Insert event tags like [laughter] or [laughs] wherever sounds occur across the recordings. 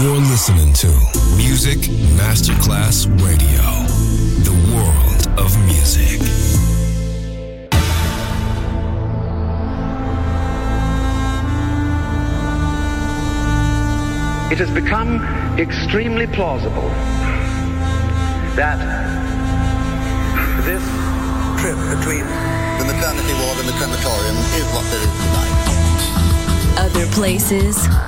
You're listening to Music Masterclass Radio, the world of music. It has become extremely plausible that this trip between the maternity ward and the crematorium is what there is tonight. Other places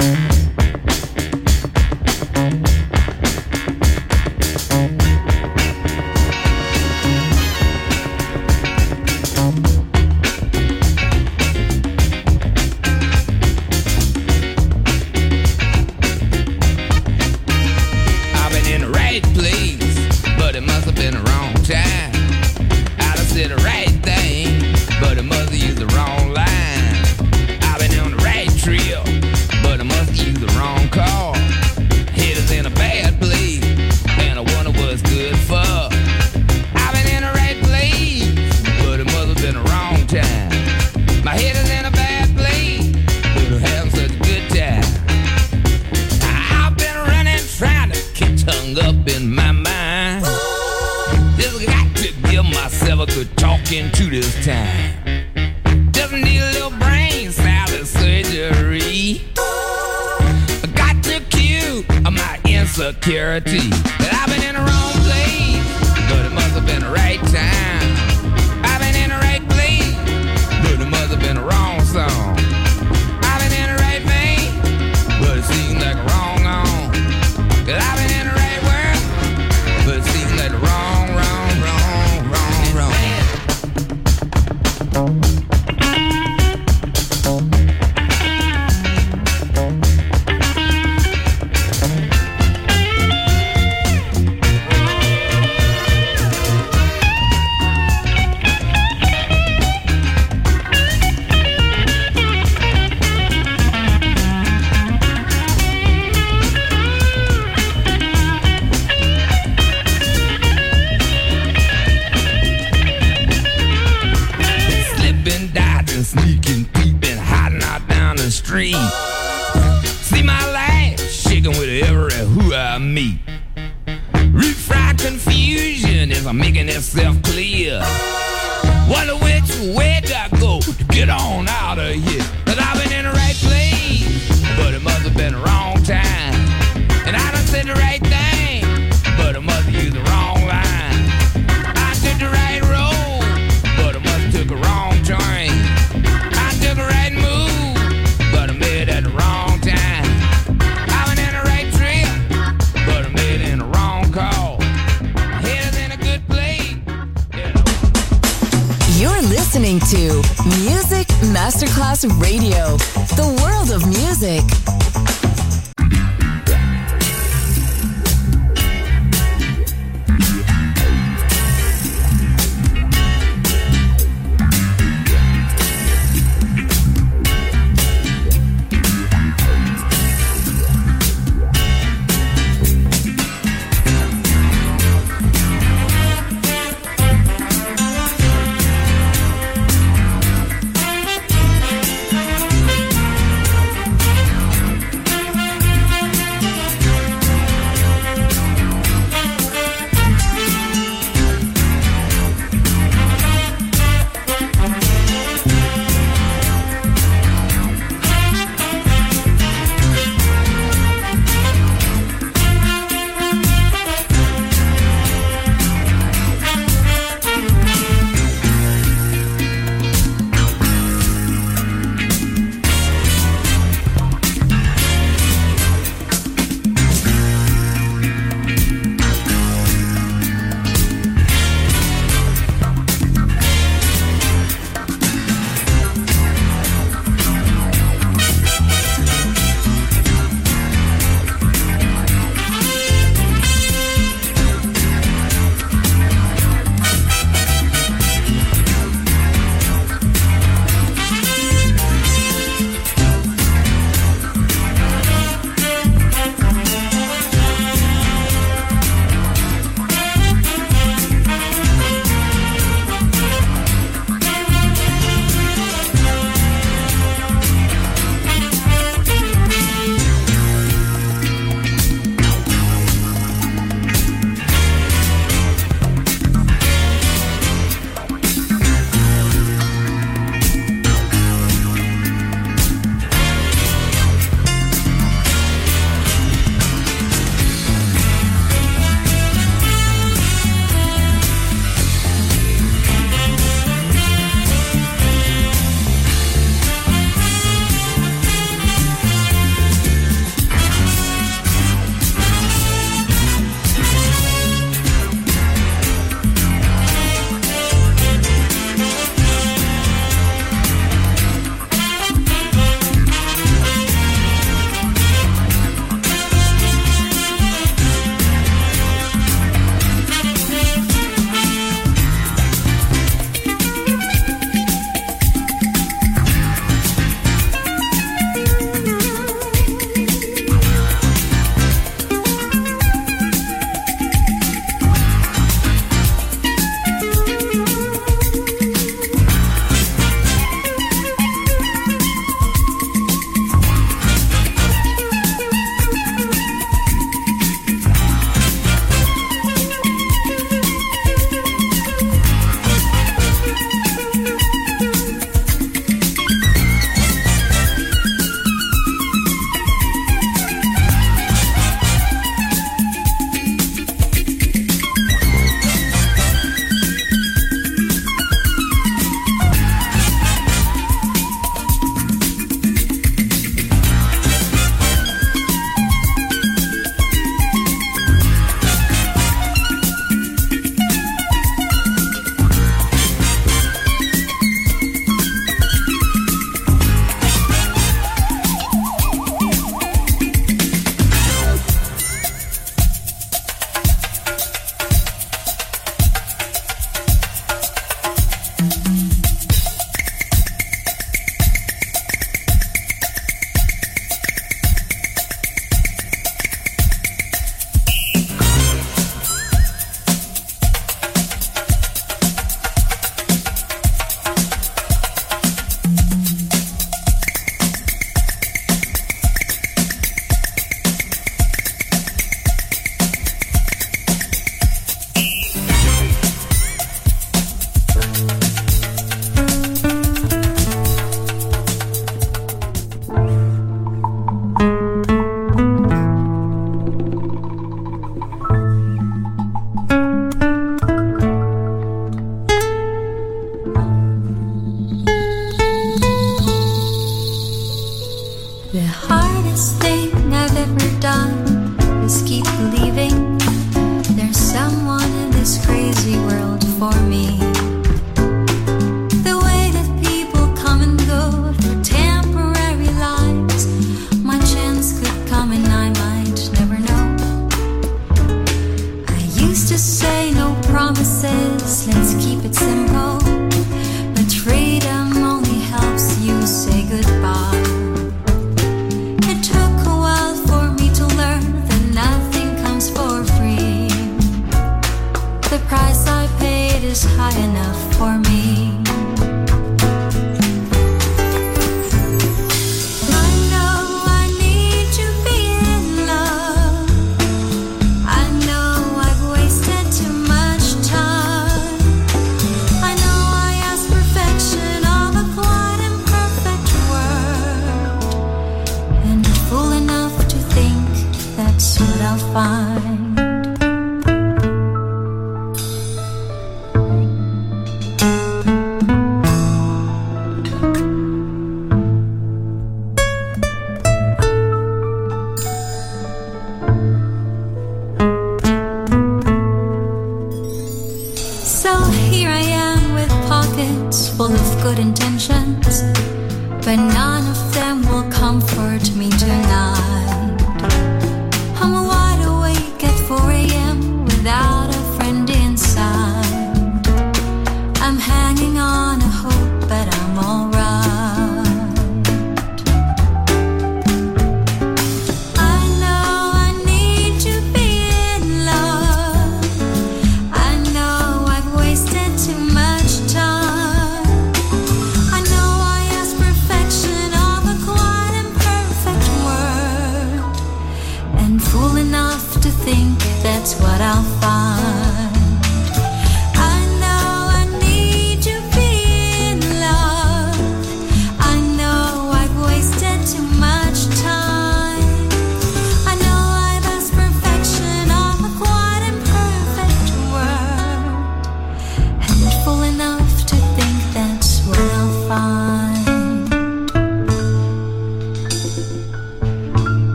Mm-hmm.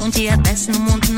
Um dia desce no mundo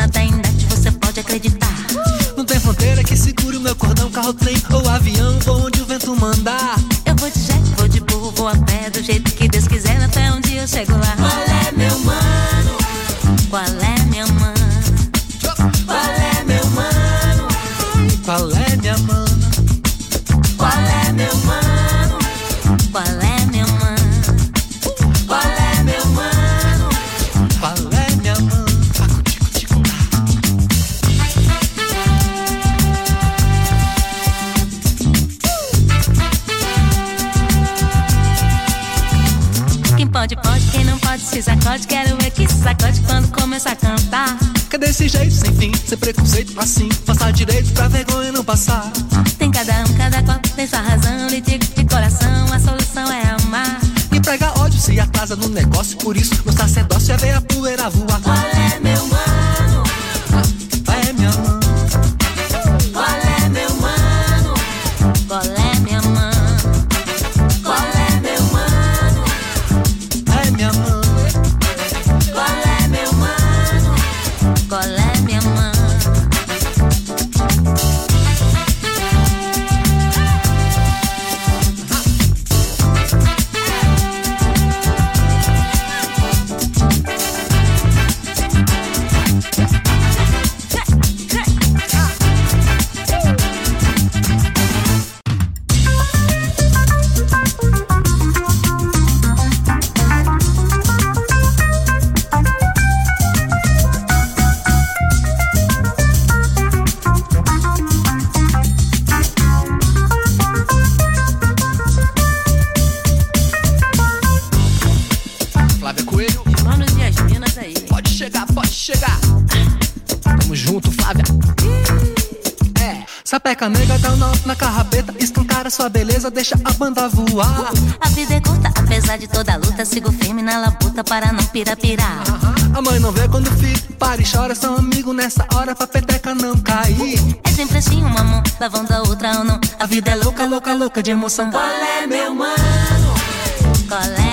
sorry deixa a banda voar. A vida é curta, apesar de toda a luta, sigo firme na labuta para não pirapirar. Uh -huh. A mãe não vê quando fico, para e chora, são amigo nessa hora pra peteca não cair. É sempre assim uma mão, lavando a outra ou não. A vida é louca, louca, louca de emoção. Qual é meu mano? Qual é?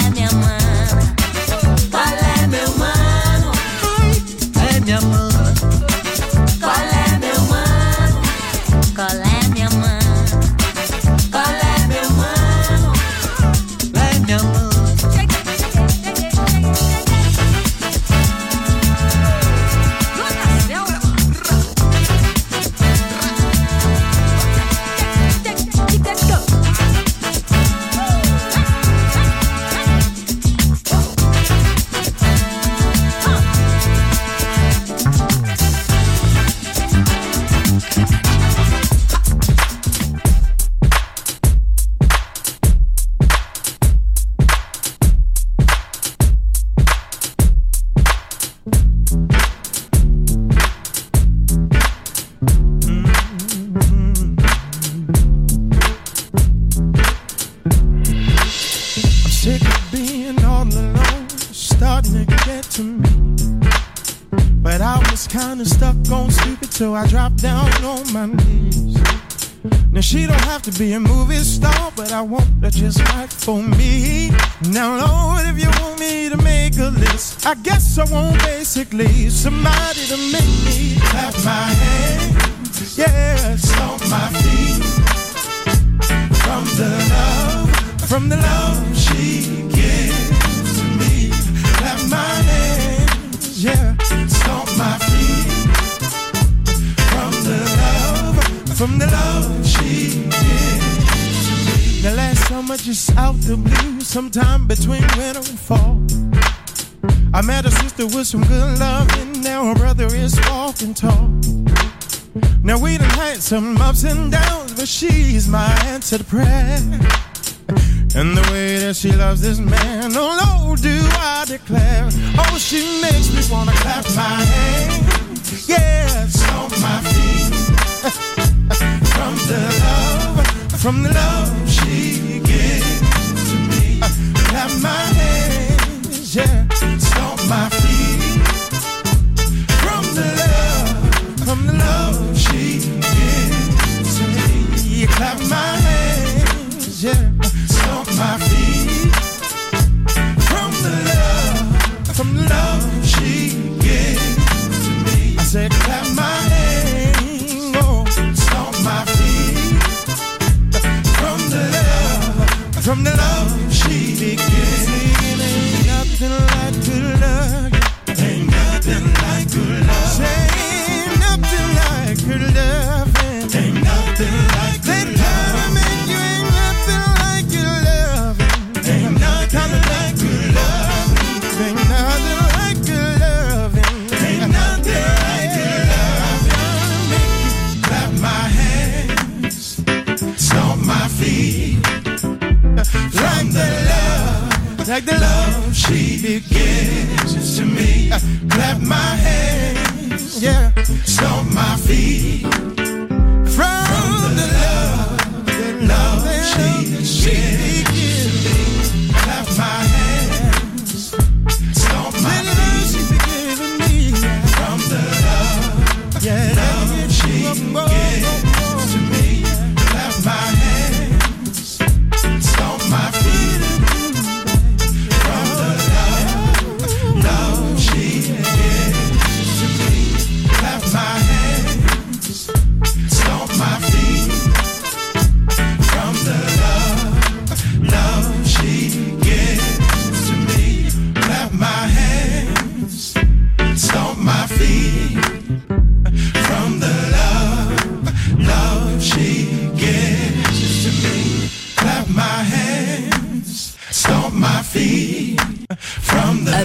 I want basically somebody to make me clap my hands, yeah, stomp my feet from the love, from the love she gives to me. Clap my hands, yeah, stomp my feet from the love, from the love she gives. To me. The last summer just out the blue, sometime between when there was some good loving, now our brother is walking tall. Now we done had some ups and downs, but she's my answer to prayer. And the way that she loves this man, oh Lord, do I declare. Oh, she makes me wanna clap my hands, yeah, stomp my feet. [laughs] from the love, from the love she gives to me, clap my hands, yeah.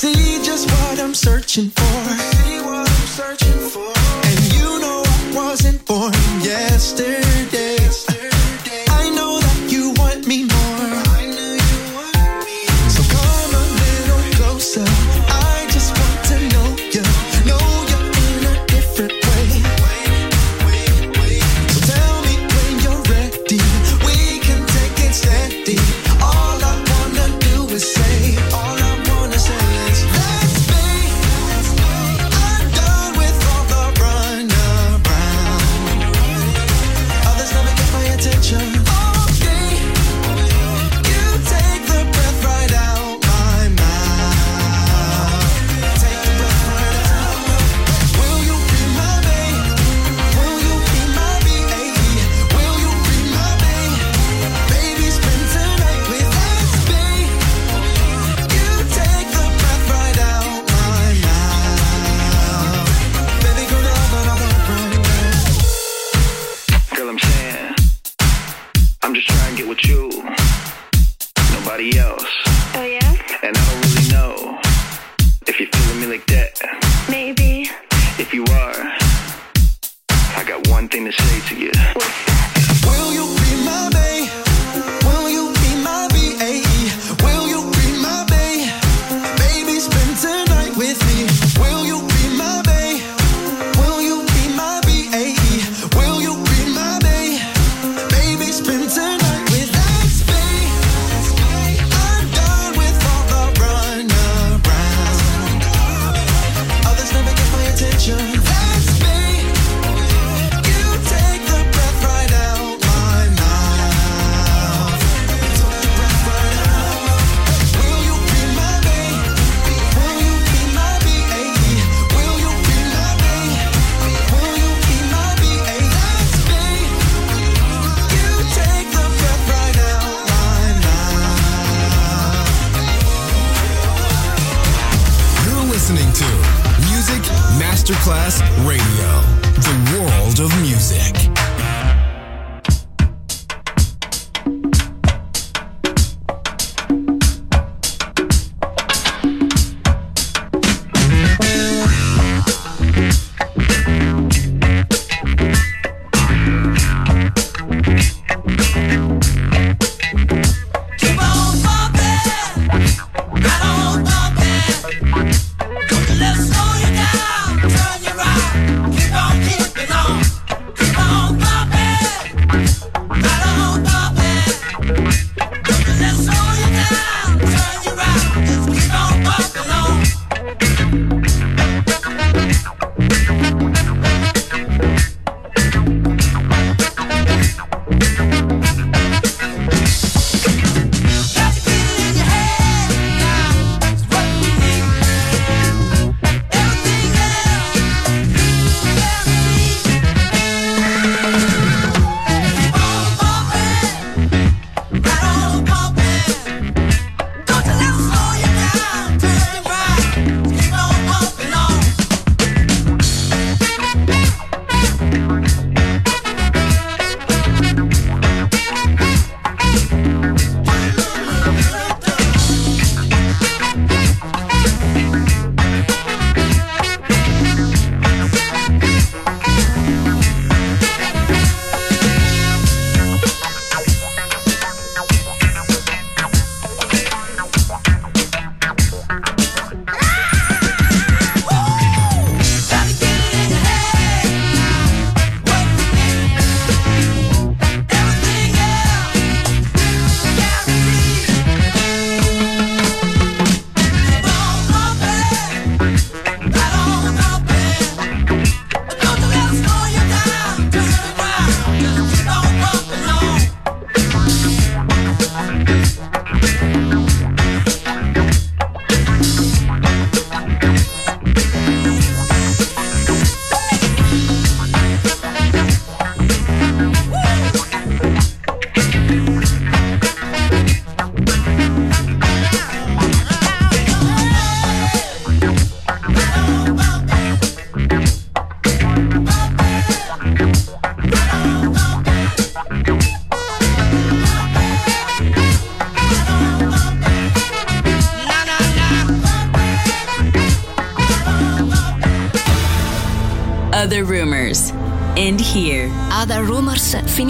See just what I'm searching for.